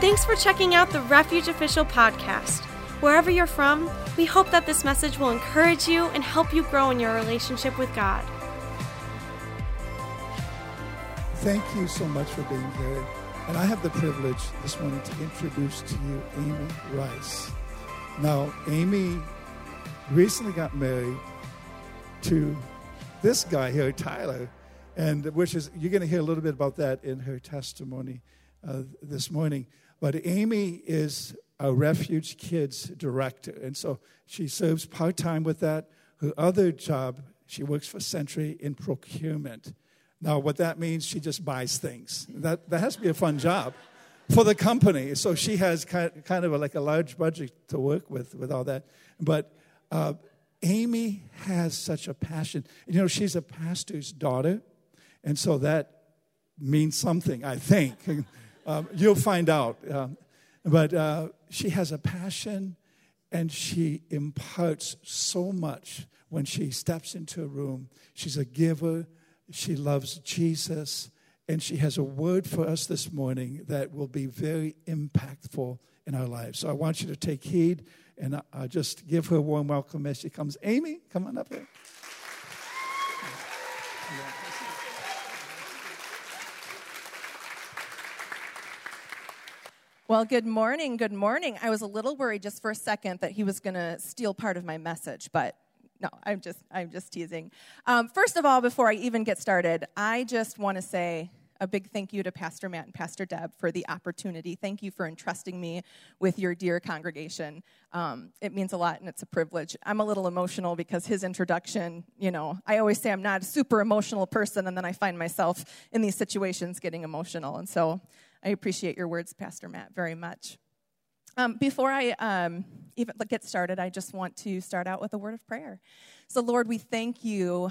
Thanks for checking out the Refuge Official podcast. Wherever you're from, we hope that this message will encourage you and help you grow in your relationship with God. Thank you so much for being here. And I have the privilege this morning to introduce to you Amy Rice. Now, Amy recently got married to this guy here, Tyler, and which is you're going to hear a little bit about that in her testimony uh, this morning. But Amy is a Refuge Kids director, and so she serves part time with that. Her other job, she works for Century in procurement. Now, what that means, she just buys things. That, that has to be a fun job for the company. So she has kind of a, like a large budget to work with, with all that. But uh, Amy has such a passion. You know, she's a pastor's daughter, and so that means something, I think. um, you'll find out. Um, but uh, she has a passion, and she imparts so much when she steps into a room. She's a giver she loves Jesus, and she has a word for us this morning that will be very impactful in our lives. So I want you to take heed and uh, just give her a warm welcome as she comes. Amy, come on up here. Well, good morning. Good morning. I was a little worried just for a second that he was going to steal part of my message, but no, I'm just I'm just teasing. Um, first of all, before I even get started, I just want to say a big thank you to Pastor Matt and Pastor Deb for the opportunity. Thank you for entrusting me with your dear congregation. Um, it means a lot and it's a privilege. I'm a little emotional because his introduction, you know, I always say I'm not a super emotional person, and then I find myself in these situations getting emotional. And so I appreciate your words, Pastor Matt, very much. Um, before I um, even get started, I just want to start out with a word of prayer. So, Lord, we thank you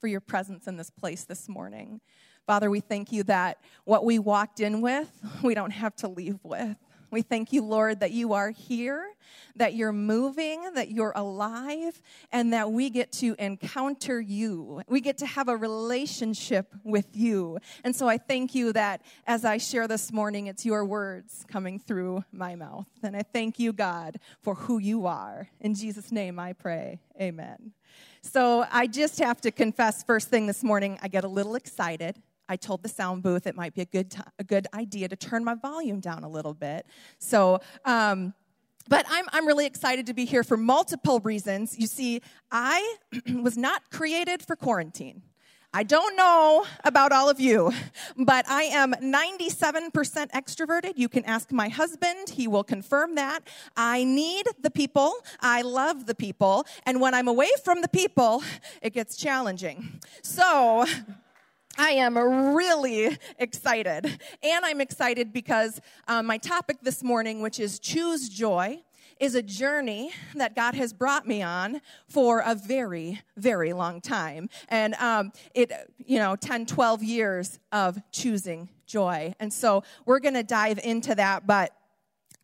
for your presence in this place this morning. Father, we thank you that what we walked in with, we don't have to leave with. We thank you, Lord, that you are here, that you're moving, that you're alive, and that we get to encounter you. We get to have a relationship with you. And so I thank you that as I share this morning, it's your words coming through my mouth. And I thank you, God, for who you are. In Jesus' name I pray. Amen. So I just have to confess, first thing this morning, I get a little excited I told the sound booth it might be a good, t- a good idea to turn my volume down a little bit. So, um, but I'm, I'm really excited to be here for multiple reasons. You see, I was not created for quarantine. I don't know about all of you, but I am 97% extroverted. You can ask my husband, he will confirm that. I need the people, I love the people, and when I'm away from the people, it gets challenging. So, I am really excited. And I'm excited because um, my topic this morning, which is choose joy, is a journey that God has brought me on for a very, very long time. And um, it, you know, 10, 12 years of choosing joy. And so we're going to dive into that. But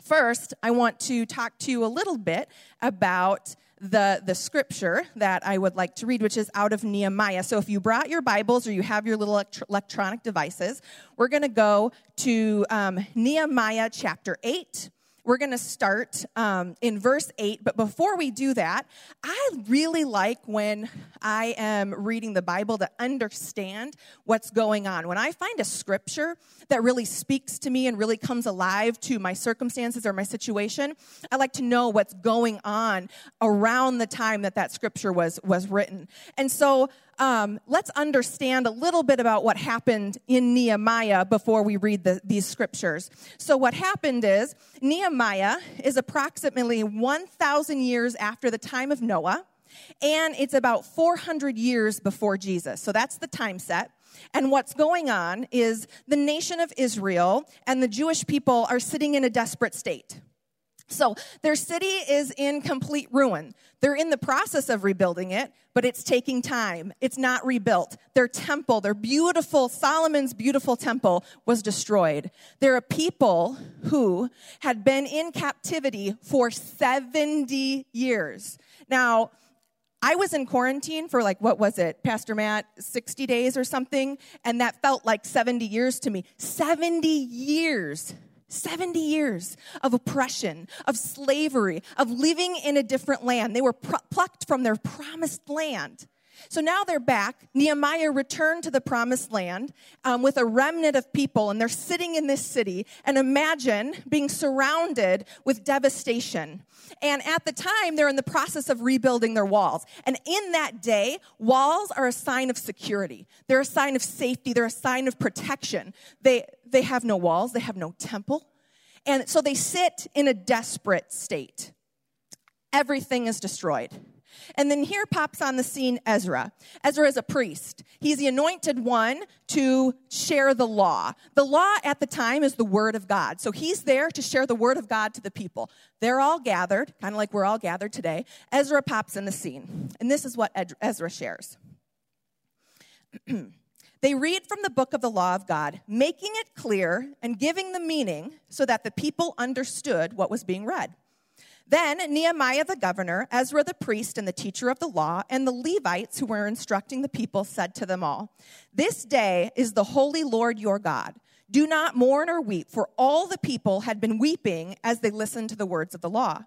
first, I want to talk to you a little bit about the, the scripture that I would like to read, which is out of Nehemiah. So if you brought your Bibles or you have your little electronic devices, we're going to go to um, Nehemiah chapter 8 we're going to start um, in verse 8. But before we do that, I really like when I am reading the Bible to understand what's going on. When I find a scripture that really speaks to me and really comes alive to my circumstances or my situation, I like to know what's going on around the time that that scripture was, was written. And so, um, let's understand a little bit about what happened in Nehemiah before we read the, these scriptures. So, what happened is Nehemiah is approximately 1,000 years after the time of Noah, and it's about 400 years before Jesus. So, that's the time set. And what's going on is the nation of Israel and the Jewish people are sitting in a desperate state. So their city is in complete ruin. They're in the process of rebuilding it, but it's taking time. It's not rebuilt. Their temple, their beautiful, Solomon's beautiful temple was destroyed. There are people who had been in captivity for 70 years. Now, I was in quarantine for like, what was it, Pastor Matt, 60 days or something, and that felt like 70 years to me. 70 years 70 years of oppression, of slavery, of living in a different land. They were plucked from their promised land. So now they're back. Nehemiah returned to the promised land um, with a remnant of people, and they're sitting in this city. And imagine being surrounded with devastation. And at the time, they're in the process of rebuilding their walls. And in that day, walls are a sign of security, they're a sign of safety, they're a sign of protection. They, they have no walls, they have no temple. And so they sit in a desperate state. Everything is destroyed. And then here pops on the scene Ezra. Ezra is a priest. He's the anointed one to share the law. The law at the time is the word of God. So he's there to share the word of God to the people. They're all gathered, kind of like we're all gathered today. Ezra pops in the scene. And this is what Ezra shares. They read from the book of the law of God, making it clear and giving the meaning so that the people understood what was being read. Then Nehemiah the governor, Ezra the priest and the teacher of the law, and the Levites who were instructing the people said to them all, This day is the holy Lord your God. Do not mourn or weep, for all the people had been weeping as they listened to the words of the law.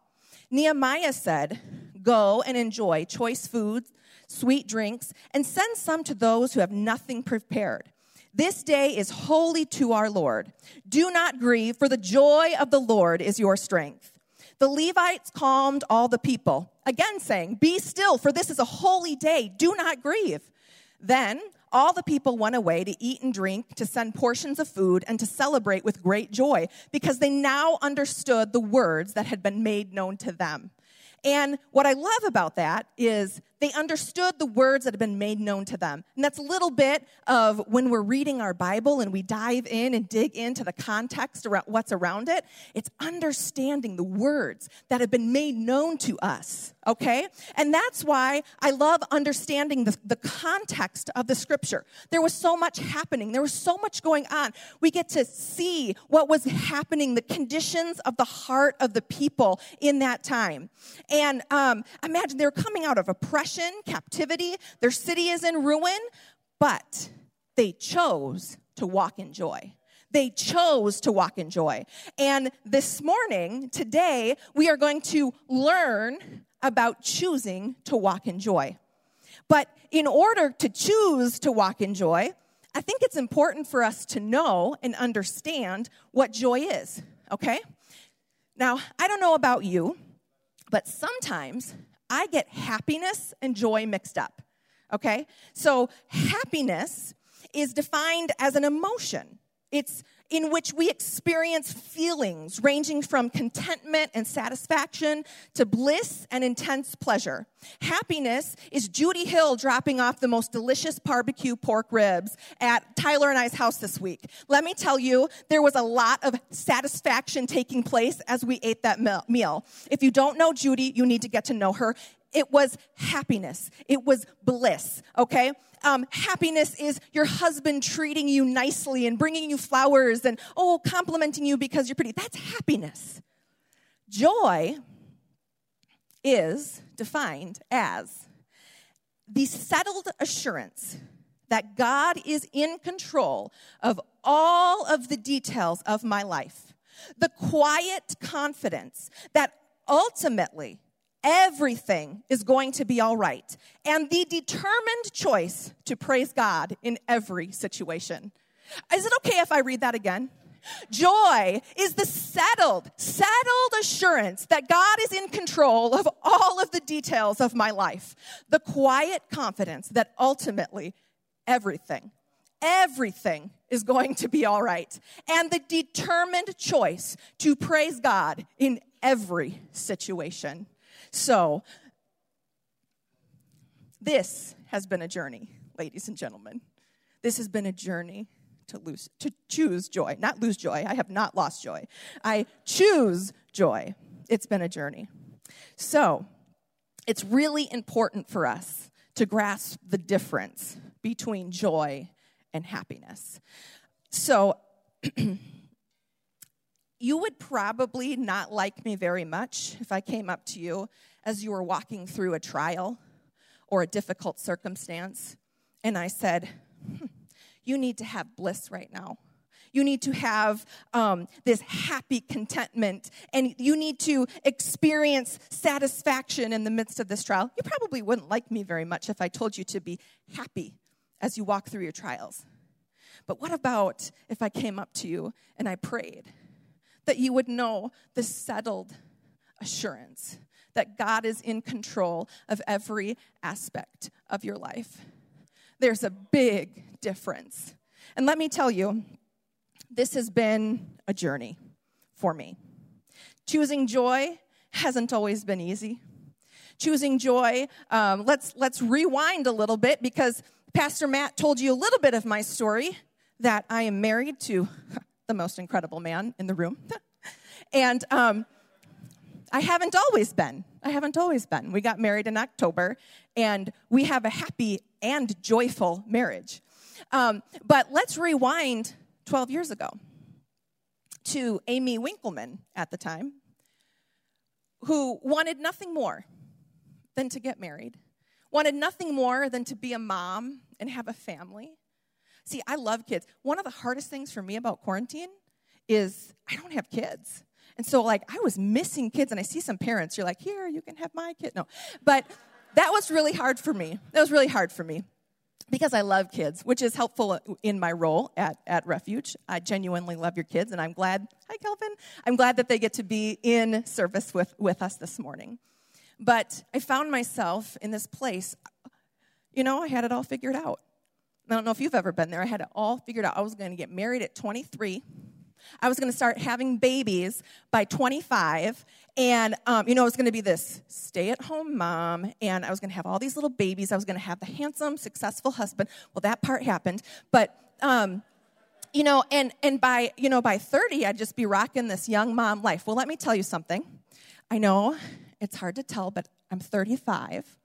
Nehemiah said, Go and enjoy choice foods, sweet drinks, and send some to those who have nothing prepared. This day is holy to our Lord. Do not grieve, for the joy of the Lord is your strength. The Levites calmed all the people, again saying, Be still, for this is a holy day. Do not grieve. Then all the people went away to eat and drink, to send portions of food, and to celebrate with great joy, because they now understood the words that had been made known to them. And what I love about that is they understood the words that had been made known to them. And that's a little bit of when we're reading our Bible and we dive in and dig into the context around what's around it. It's understanding the words that have been made known to us, okay? And that's why I love understanding the, the context of the scripture. There was so much happening, there was so much going on. We get to see what was happening, the conditions of the heart of the people in that time. And um, imagine they're coming out of oppression captivity. Their city is in ruin, but they chose to walk in joy. They chose to walk in joy. And this morning, today, we are going to learn about choosing to walk in joy. But in order to choose to walk in joy, I think it's important for us to know and understand what joy is, okay? Now, I don't know about you, but sometimes I get happiness and joy mixed up. Okay? So, happiness is defined as an emotion. It's in which we experience feelings ranging from contentment and satisfaction to bliss and intense pleasure. Happiness is Judy Hill dropping off the most delicious barbecue pork ribs at Tyler and I's house this week. Let me tell you, there was a lot of satisfaction taking place as we ate that meal. If you don't know Judy, you need to get to know her. It was happiness. It was bliss, okay? Um, happiness is your husband treating you nicely and bringing you flowers and, oh, complimenting you because you're pretty. That's happiness. Joy is defined as the settled assurance that God is in control of all of the details of my life. The quiet confidence that ultimately everything is going to be all right, and the determined choice to praise God in every situation. Is it okay if I read that again? Joy is the settled, settled assurance that God is in control of all of the details of my life. The quiet confidence that ultimately everything, everything is going to be all right. And the determined choice to praise God in every situation. So, this has been a journey, ladies and gentlemen. This has been a journey to lose to choose joy, not lose joy. I have not lost joy. I choose joy. It's been a journey. So, it's really important for us to grasp the difference between joy and happiness. So, you would probably not like me very much if I came up to you as you were walking through a trial or a difficult circumstance and I said, hmm, You need to have bliss right now. You need to have um, this happy contentment, and you need to experience satisfaction in the midst of this trial. You probably wouldn't like me very much if I told you to be happy as you walk through your trials. But what about if I came up to you and I prayed that you would know the settled assurance that God is in control of every aspect of your life? There's a big difference. And let me tell you, this has been a journey for me. Choosing joy hasn't always been easy. Choosing joy, um, let's, let's rewind a little bit because Pastor Matt told you a little bit of my story that I am married to the most incredible man in the room. and um, I haven't always been. I haven't always been. We got married in October, and we have a happy and joyful marriage. Um, but let's rewind 12 years ago to Amy Winkleman at the time, who wanted nothing more than to get married, wanted nothing more than to be a mom and have a family. See, I love kids. One of the hardest things for me about quarantine is I don't have kids. And so, like, I was missing kids, and I see some parents, you're like, here, you can have my kid. No. But that was really hard for me. That was really hard for me because I love kids, which is helpful in my role at, at Refuge. I genuinely love your kids, and I'm glad, hi, Kelvin, I'm glad that they get to be in service with, with us this morning. But I found myself in this place, you know, I had it all figured out. I don't know if you've ever been there. I had it all figured out. I was going to get married at 23. I was going to start having babies by 25. And, um, you know, I was going to be this stay at home mom, and I was going to have all these little babies. I was going to have the handsome, successful husband. Well, that part happened. But, um, you know, and, and by, you know, by 30, I'd just be rocking this young mom life. Well, let me tell you something. I know it's hard to tell, but I'm 35.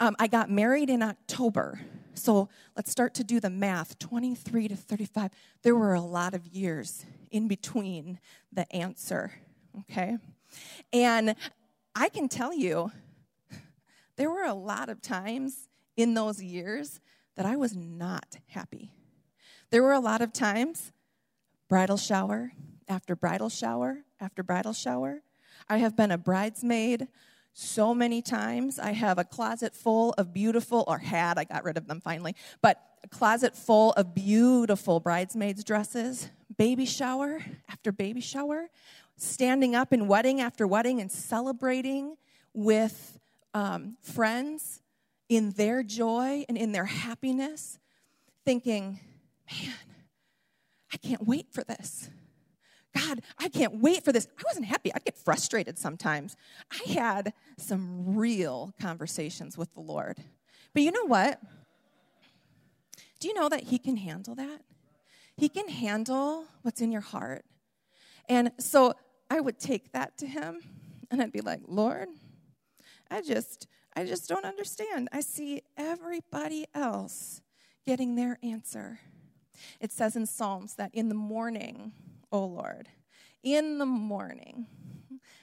Um, I got married in October. So let's start to do the math 23 to 35. There were a lot of years in between the answer, okay? And I can tell you, there were a lot of times in those years that I was not happy. There were a lot of times, bridal shower after bridal shower after bridal shower. I have been a bridesmaid so many times. I have a closet full of beautiful, or had, I got rid of them finally, but a closet full of beautiful bridesmaids' dresses, baby shower after baby shower, standing up in wedding after wedding and celebrating with um, friends in their joy and in their happiness, thinking, man, I can't wait for this. God, I can't wait for this. I wasn't happy. I'd get frustrated sometimes. I had some real conversations with the Lord. But you know what? Do you know that He can handle that? He can handle what's in your heart. And so I would take that to Him and I'd be like, Lord, I just, I just don't understand. I see everybody else getting their answer. It says in Psalms that in the morning, O Lord. In the morning,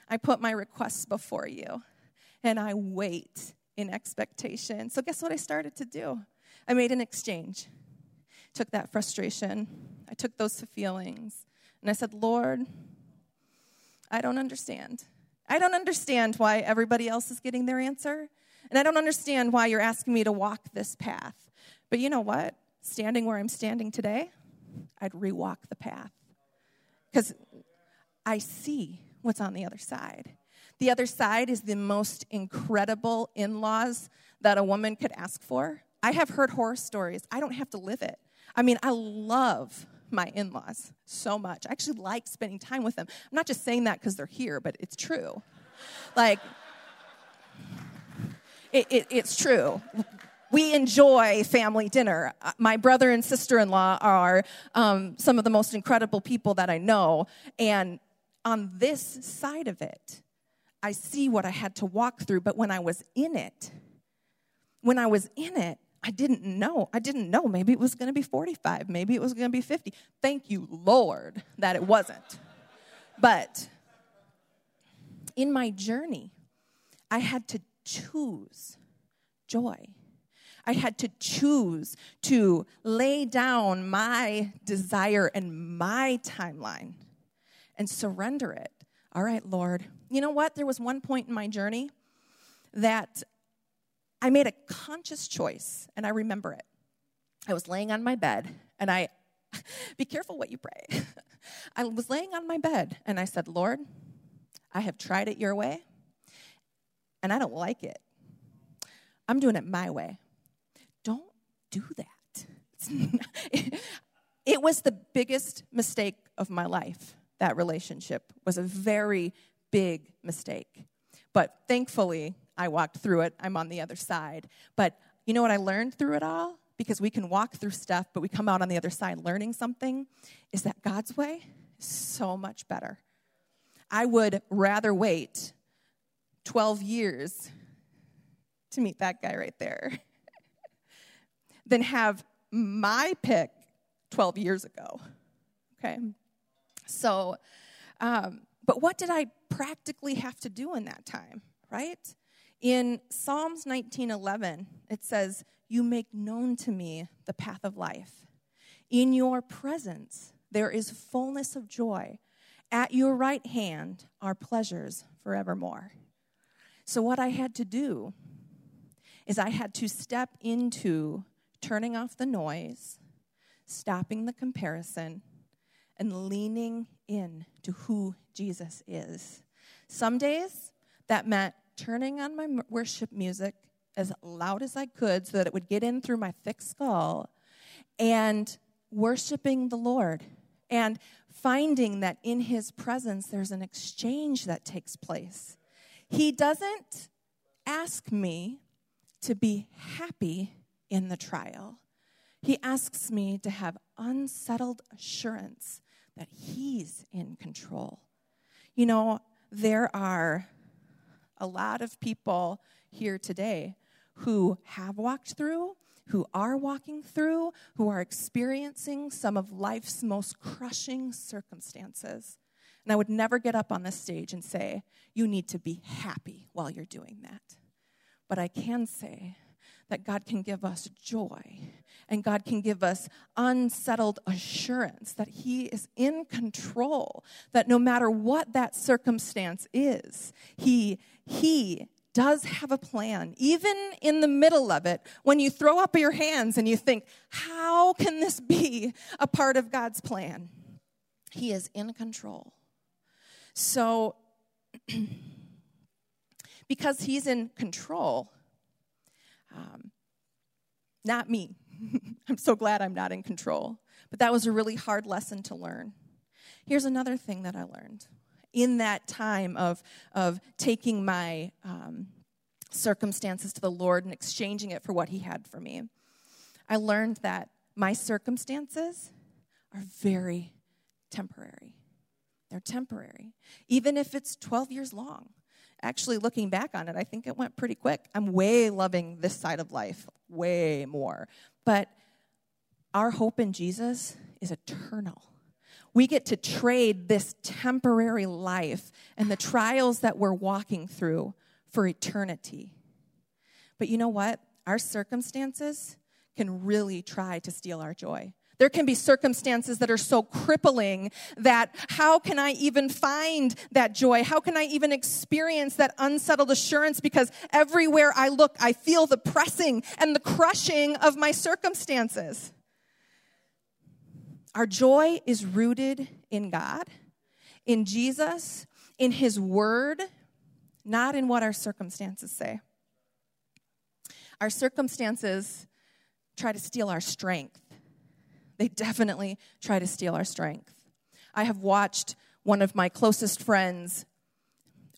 I put my requests before you and I wait in expectation. So, guess what I started to do? I made an exchange. Took that frustration, I took those feelings, and I said, Lord, I don't understand. I don't understand why everybody else is getting their answer, and I don't understand why you're asking me to walk this path. But you know what? Standing where I'm standing today, I'd rewalk the path because I see what's on the other side. The other side is the most incredible in laws that a woman could ask for. I have heard horror stories. I don't have to live it. I mean, I love my in laws so much. I actually like spending time with them. I'm not just saying that because they're here, but it's true. Like, it, it, it's true we enjoy family dinner. Uh, my brother and sister in law are um, some of the most incredible people that I know. And on this side of it, I see what I had to walk through. But when I was in it, when I was in it, I didn't know. I didn't know. Maybe it was going to be 45. Maybe it was going to be 50. Thank you, Lord, that it wasn't. But in my journey, I had to choose joy. I had to choose to lay down my desire and my timeline and surrender it. All right, Lord. You know what? There was one point in my journey that I made a conscious choice, and I remember it. I was laying on my bed, and I, be careful what you pray. I was laying on my bed, and I said, Lord, I have tried it your way, and I don't like it. I'm doing it my way. Don't that. it was the biggest mistake of my life. That relationship was a very big mistake. But thankfully, I walked through it. I'm on the other side. But you know what I learned through it all? Because we can walk through stuff, but we come out on the other side learning something, is that God's way is so much better. I would rather wait 12 years to meet that guy right there than have my pick 12 years ago. Okay? So, um, but what did I practically have to do in that time, right? In Psalms 19:11, it says, "You make known to me the path of life. In your presence there is fullness of joy. At your right hand are pleasures forevermore." So what I had to do is I had to step into turning off the noise, stopping the comparison, and leaning in to who Jesus is. Some days that meant turning on my worship music as loud as I could so that it would get in through my thick skull and worshiping the Lord and finding that in his presence there's an exchange that takes place. He doesn't ask me to be happy in the trial. He asks me to have unsettled assurance that He's in control. You know, there are a lot of people here today who have walked through, who are walking through, who are experiencing some of life's most crushing circumstances. And I would never get up on this stage and say, you need to be happy while you're doing that. But I can say that God can give us joy and God can give us unsettled assurance that He is in control, that no matter what that circumstance is, He, he does have a plan, even in the middle of it, when you throw up your hands and you think, How can this be a part of God's plan? He is in control. So, because He's in control, um, not me. I'm so glad I'm not in control. But that was a really hard lesson to learn. Here's another thing that I learned in that time of, of taking my um, circumstances to the Lord and exchanging it for what He had for me. I learned that my circumstances are very temporary. They're temporary, even if it's 12 years long actually looking back on it, I think it went pretty quick. I'm way loving this side of life, way more. But our hope in Jesus is eternal. We get to trade this temporary life and the trials that we're walking through for eternity. But you know what? Our circumstances can really try to steal our joy. There can be circumstances that are so crippling that how can I even find that joy? How can I even experience that unsettled assurance? Because everywhere I look, I feel the pressing and the crushing of my circumstances. Our joy is rooted in God, in Jesus, in His Word, not in what our circumstances say. Our circumstances try to steal our strength they definitely try to steal our strength. I have watched one of my closest friends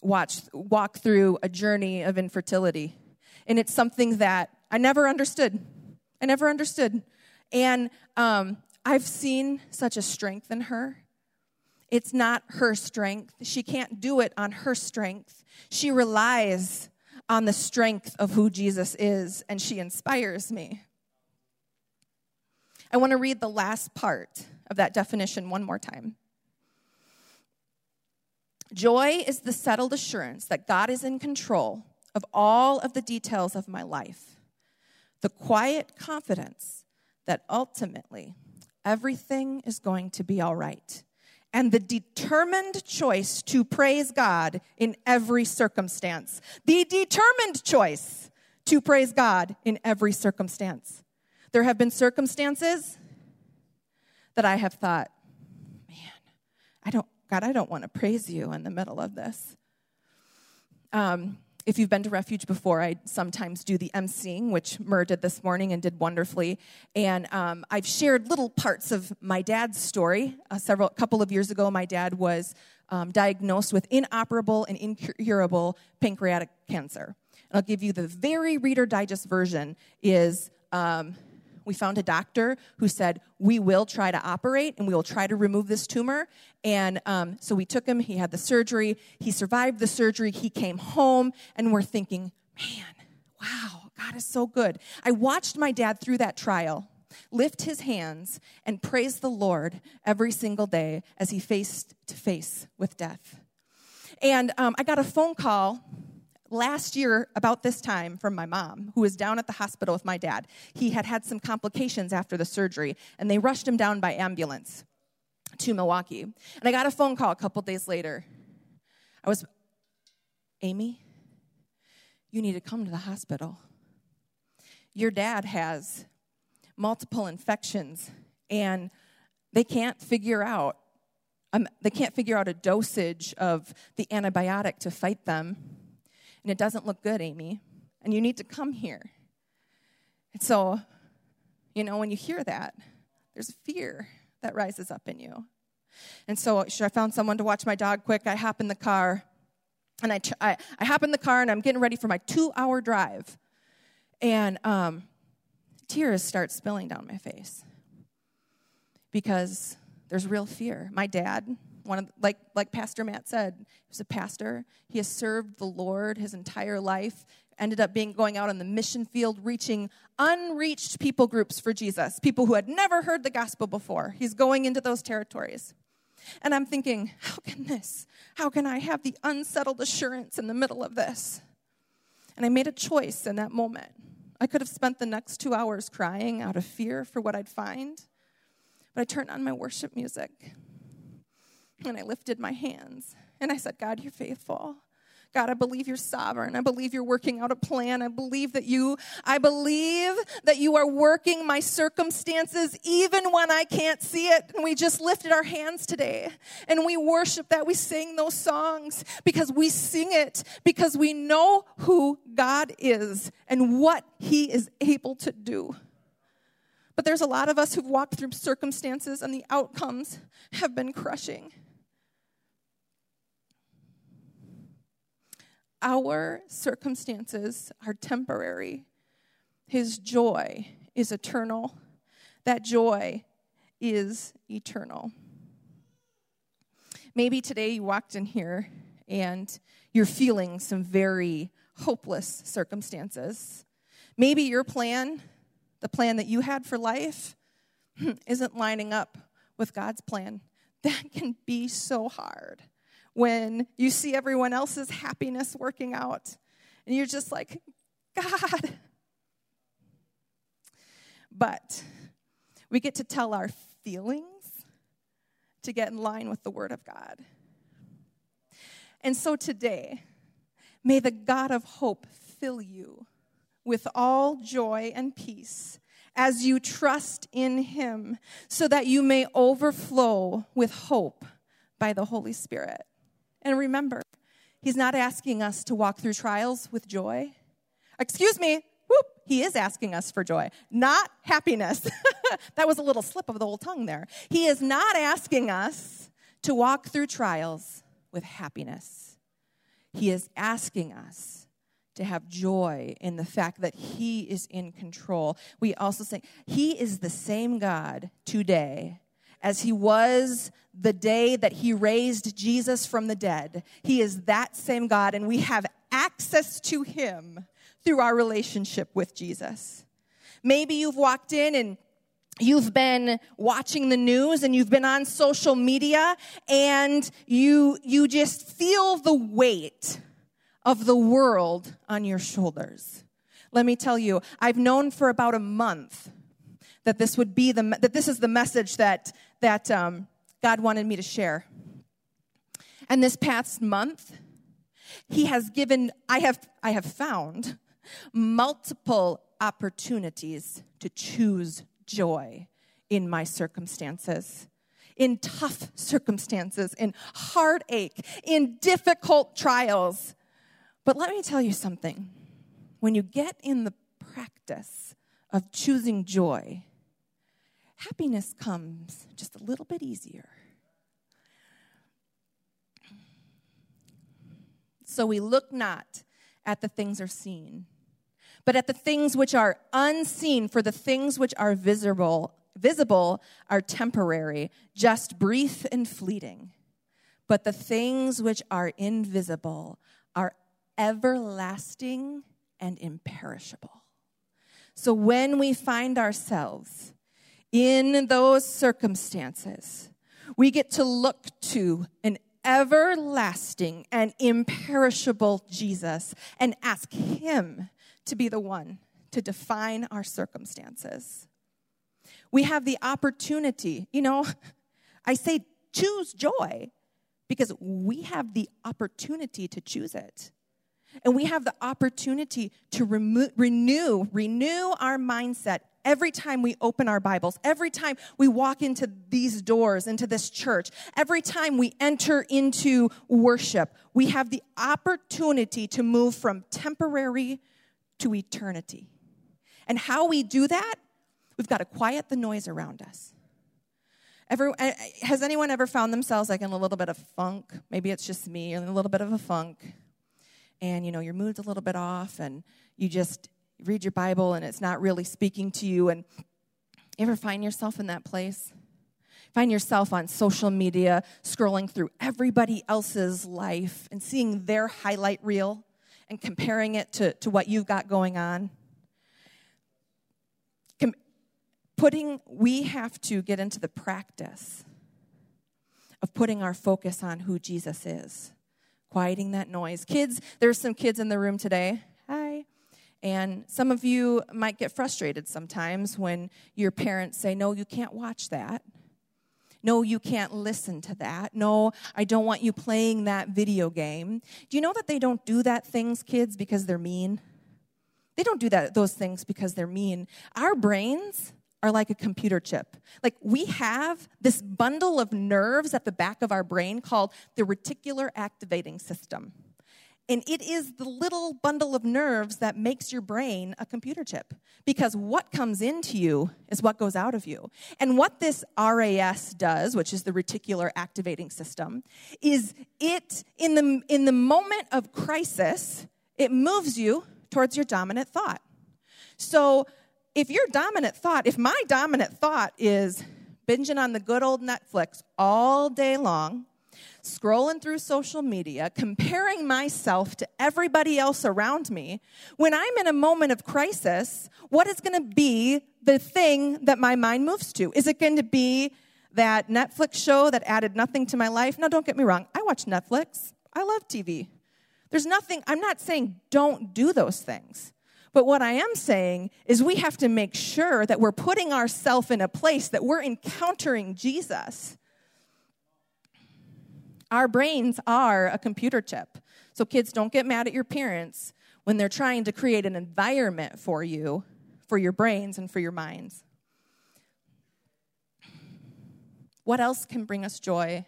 watch walk through a journey of infertility. And it's something that I never understood. I never understood. And um, I've seen such a strength in her. It's not her strength. She can't do it on her strength. She relies on the strength of who Jesus is, and she inspires me. I want to read the last part of that definition one more time. Joy is the settled assurance that God is in control of all of the details of my life. the quiet confidence that ultimately everything is going to be all right, and the determined choice to praise God in every circumstance. The determined choice to praise God in every circumstance. There have been circumstances that I have thought, man, I don't, God, I don't want to praise you in the middle of this. Um, if you've been to Refuge before, I sometimes do the emceeing, which Mur did this morning and did wonderfully. And um, I've shared little parts of my dad's story. Uh, several, a couple of years ago, my dad was um, diagnosed with inoperable and incurable pancreatic cancer. And I'll give you the very Reader Digest version. Is um, we found a doctor who said, We will try to operate and we will try to remove this tumor. And um, so we took him, he had the surgery, he survived the surgery, he came home, and we're thinking, Man, wow, God is so good. I watched my dad through that trial lift his hands and praise the Lord every single day as he faced to face with death. And um, I got a phone call last year, about this time, from my mom, who was down at the hospital with my dad. He had had some complications after the surgery, and they rushed him down by ambulance to Milwaukee. And I got a phone call a couple days later. I was, Amy, you need to come to the hospital. Your dad has multiple infections, and they can't figure out um, they can't figure out a dosage of the antibiotic to fight them and it doesn't look good, Amy, and you need to come here. And so, you know, when you hear that, there's fear that rises up in you. And so, sure, I found someone to watch my dog quick. I hop in the car, and I, I, I hop in the car, and I'm getting ready for my two hour drive. And um, tears start spilling down my face because there's real fear. My dad, one of, like, like Pastor Matt said, he was a pastor. He has served the Lord his entire life, ended up being going out on the mission field, reaching unreached people groups for Jesus, people who had never heard the gospel before. He's going into those territories. And I'm thinking, how can this? How can I have the unsettled assurance in the middle of this? And I made a choice in that moment. I could have spent the next two hours crying out of fear for what I'd find, but I turned on my worship music and I lifted my hands and I said, God, you're faithful. God, I believe you're sovereign. I believe you're working out a plan. I believe that you, I believe that you are working my circumstances even when I can't see it. And we just lifted our hands today and we worship that. We sing those songs because we sing it because we know who God is and what he is able to do. But there's a lot of us who've walked through circumstances and the outcomes have been crushing. Our circumstances are temporary. His joy is eternal. That joy is eternal. Maybe today you walked in here and you're feeling some very hopeless circumstances. Maybe your plan, the plan that you had for life, isn't lining up with God's plan. That can be so hard when you see everyone else's happiness working out and you're just like, God. But we get to tell our feelings to get in line with the Word of God. And so today, may the God of hope fill you with all joy and peace as you trust in Him, so that you may overflow with hope by the Holy Spirit. And remember, He's not asking us to walk through trials with joy. Excuse me, whoop, He is asking us for joy, not happiness. that was a little slip of the old tongue there. He is not asking us to walk through trials with happiness. He is asking us to have joy in the fact that He is in control. We also say, He is the same God today as he was the day that he raised Jesus from the dead. He is that same God, and we have access to him through our relationship with Jesus. Maybe you've walked in and you've been watching the news and you've been on social media and you you just feel the weight of the world on your shoulders Let me tell you, I've known for about a month that this would be the that this is the message that that um, God wanted me to share. And this past month, He has given I have I have found multiple opportunities to choose joy in my circumstances. In tough circumstances, in heartache, in difficult trials. But let me tell you something. When you get in the practice of choosing joy, happiness comes just a little bit easier. So we look not at the things are seen, but at the things which are unseen, for the things which are visible, visible are temporary, just brief and fleeting. But the things which are invisible are everlasting and imperishable. So when we find ourselves in those circumstances, we get to look to an everlasting and imperishable Jesus and ask Him to be the one to define our circumstances. We have the opportunity, you know, I say choose joy because we have the opportunity to choose it. And we have the opportunity to remo- renew, renew our mindset every time we open our Bibles, every time we walk into these doors, into this church, every time we enter into worship, we have the opportunity to move from temporary to eternity. And how we do that, we've got to quiet the noise around us. Ever, eh, has anyone ever found themselves like in a little bit of funk? Maybe it's just me, in a little bit of a funk and you know your mood's a little bit off and you just read your bible and it's not really speaking to you and you ever find yourself in that place find yourself on social media scrolling through everybody else's life and seeing their highlight reel and comparing it to, to what you've got going on Com- putting we have to get into the practice of putting our focus on who jesus is quieting that noise. Kids, there's some kids in the room today. And some of you might get frustrated sometimes when your parents say, No, you can't watch that. No, you can't listen to that. No, I don't want you playing that video game. Do you know that they don't do that things, kids, because they're mean? They don't do that those things because they're mean. Our brains are like a computer chip. Like we have this bundle of nerves at the back of our brain called the reticular activating system. And it is the little bundle of nerves that makes your brain a computer chip. Because what comes into you is what goes out of you. And what this RAS does, which is the reticular activating system, is it, in the, in the moment of crisis, it moves you towards your dominant thought. So if your dominant thought, if my dominant thought is binging on the good old Netflix all day long, scrolling through social media, comparing myself to everybody else around me, when I'm in a moment of crisis, what is going to be the thing that my mind moves to? Is it going to be that Netflix show that added nothing to my life? Now, don't get me wrong, I watch Netflix, I love TV. There's nothing, I'm not saying don't do those things. But what I am saying is we have to make sure that we're putting ourselves in a place that we're encountering Jesus. Our brains are a computer chip. So, kids, don't get mad at your parents when they're trying to create an environment for you, for your brains, and for your minds. What else can bring us joy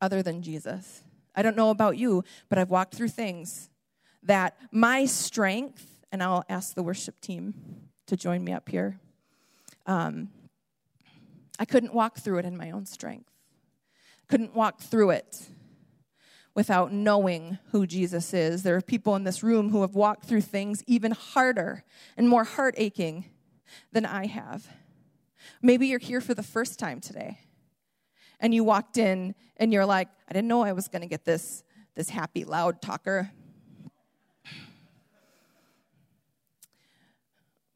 other than Jesus? I don't know about you, but I've walked through things that my strength and I'll ask the worship team to join me up here. Um, I couldn't walk through it in my own strength. Couldn't walk through it without knowing who Jesus is. There are people in this room who have walked through things even harder and more heart aching than I have. Maybe you're here for the first time today and you walked in and you're like, I didn't know I was going to get this, this happy, loud talker.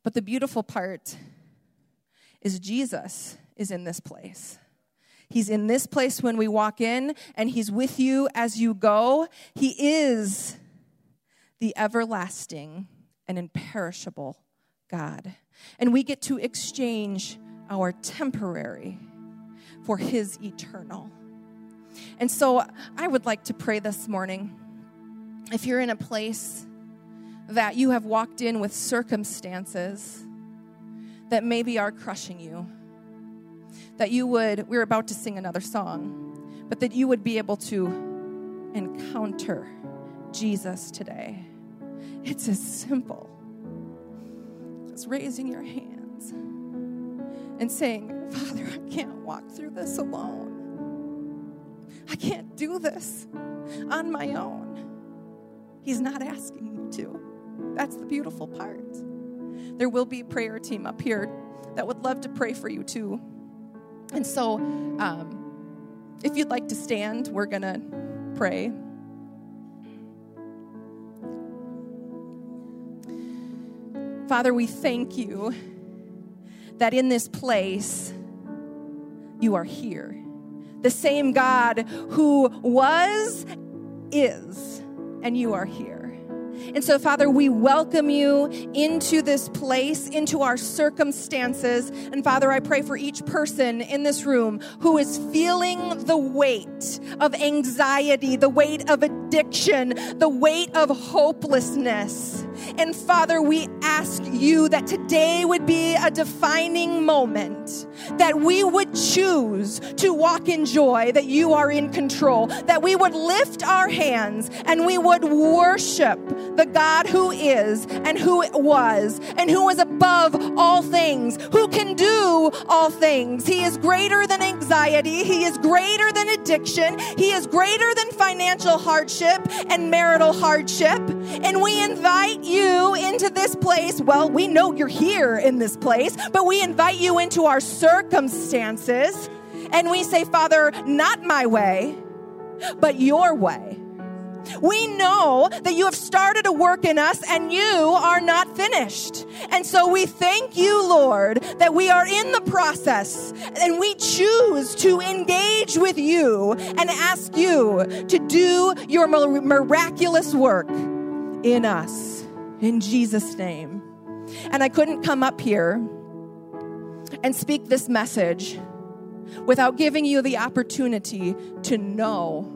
But the beautiful part is Jesus is in this place. He's in this place when we walk in, and He's with you as you go. He is the everlasting and imperishable God. And we get to exchange our temporary for his eternal. And so I would like to pray this morning. If you're in a place that you have walked in with circumstances that maybe are crushing you, that you would, we're about to sing another song, but that you would be able to encounter Jesus today. It's as simple as raising your hands and saying, Father, I can't walk through this alone. I can't do this on my own. He's not asking you to. That's the beautiful part. There will be a prayer team up here that would love to pray for you too. And so, um, if you'd like to stand, we're going to pray. Father, we thank you that in this place you are here. The same God who was, is, and you are here. And so, Father, we welcome you into this place, into our circumstances. And Father, I pray for each person in this room who is feeling the weight of anxiety, the weight of addiction, the weight of hopelessness. And Father, we ask you that today would be a defining moment, that we would choose to walk in joy, that you are in control, that we would lift our hands and we would worship the God who is and who was and who is above all things, who can do all things. He is greater than anxiety, He is greater than addiction, He is greater than financial hardship and marital hardship. And we invite you into this place. Well, we know you're here in this place, but we invite you into our circumstances. And we say, Father, not my way, but your way. We know that you have started a work in us and you are not finished. And so we thank you, Lord, that we are in the process and we choose to engage with you and ask you to do your miraculous work in us. In Jesus' name. And I couldn't come up here and speak this message without giving you the opportunity to know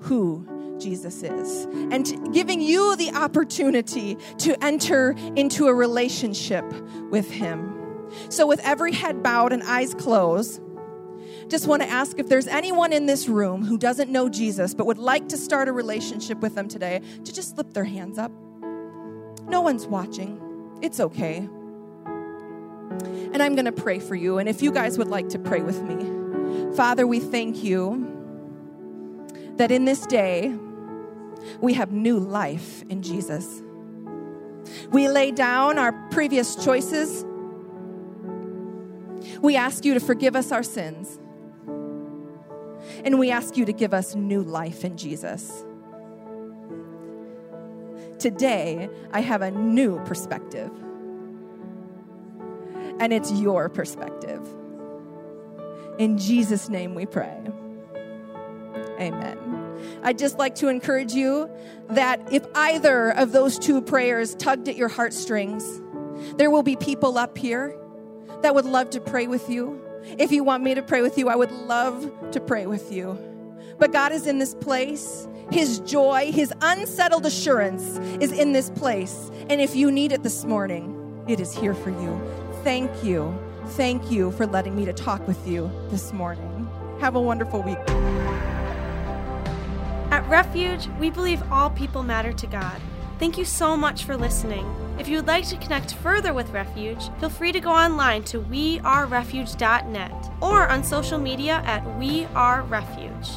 who Jesus is and giving you the opportunity to enter into a relationship with Him. So, with every head bowed and eyes closed, just want to ask if there's anyone in this room who doesn't know Jesus but would like to start a relationship with them today to just slip their hands up. No one's watching. It's okay. And I'm going to pray for you. And if you guys would like to pray with me, Father, we thank you that in this day, we have new life in Jesus. We lay down our previous choices. We ask you to forgive us our sins. And we ask you to give us new life in Jesus. Today, I have a new perspective. And it's your perspective. In Jesus' name we pray. Amen. I'd just like to encourage you that if either of those two prayers tugged at your heartstrings, there will be people up here that would love to pray with you. If you want me to pray with you, I would love to pray with you. But God is in this place. His joy, His unsettled assurance is in this place. And if you need it this morning, it is here for you. Thank you. Thank you for letting me to talk with you this morning. Have a wonderful week. At Refuge, we believe all people matter to God. Thank you so much for listening. If you would like to connect further with Refuge, feel free to go online to wearerefuge.net or on social media at We Are Refuge.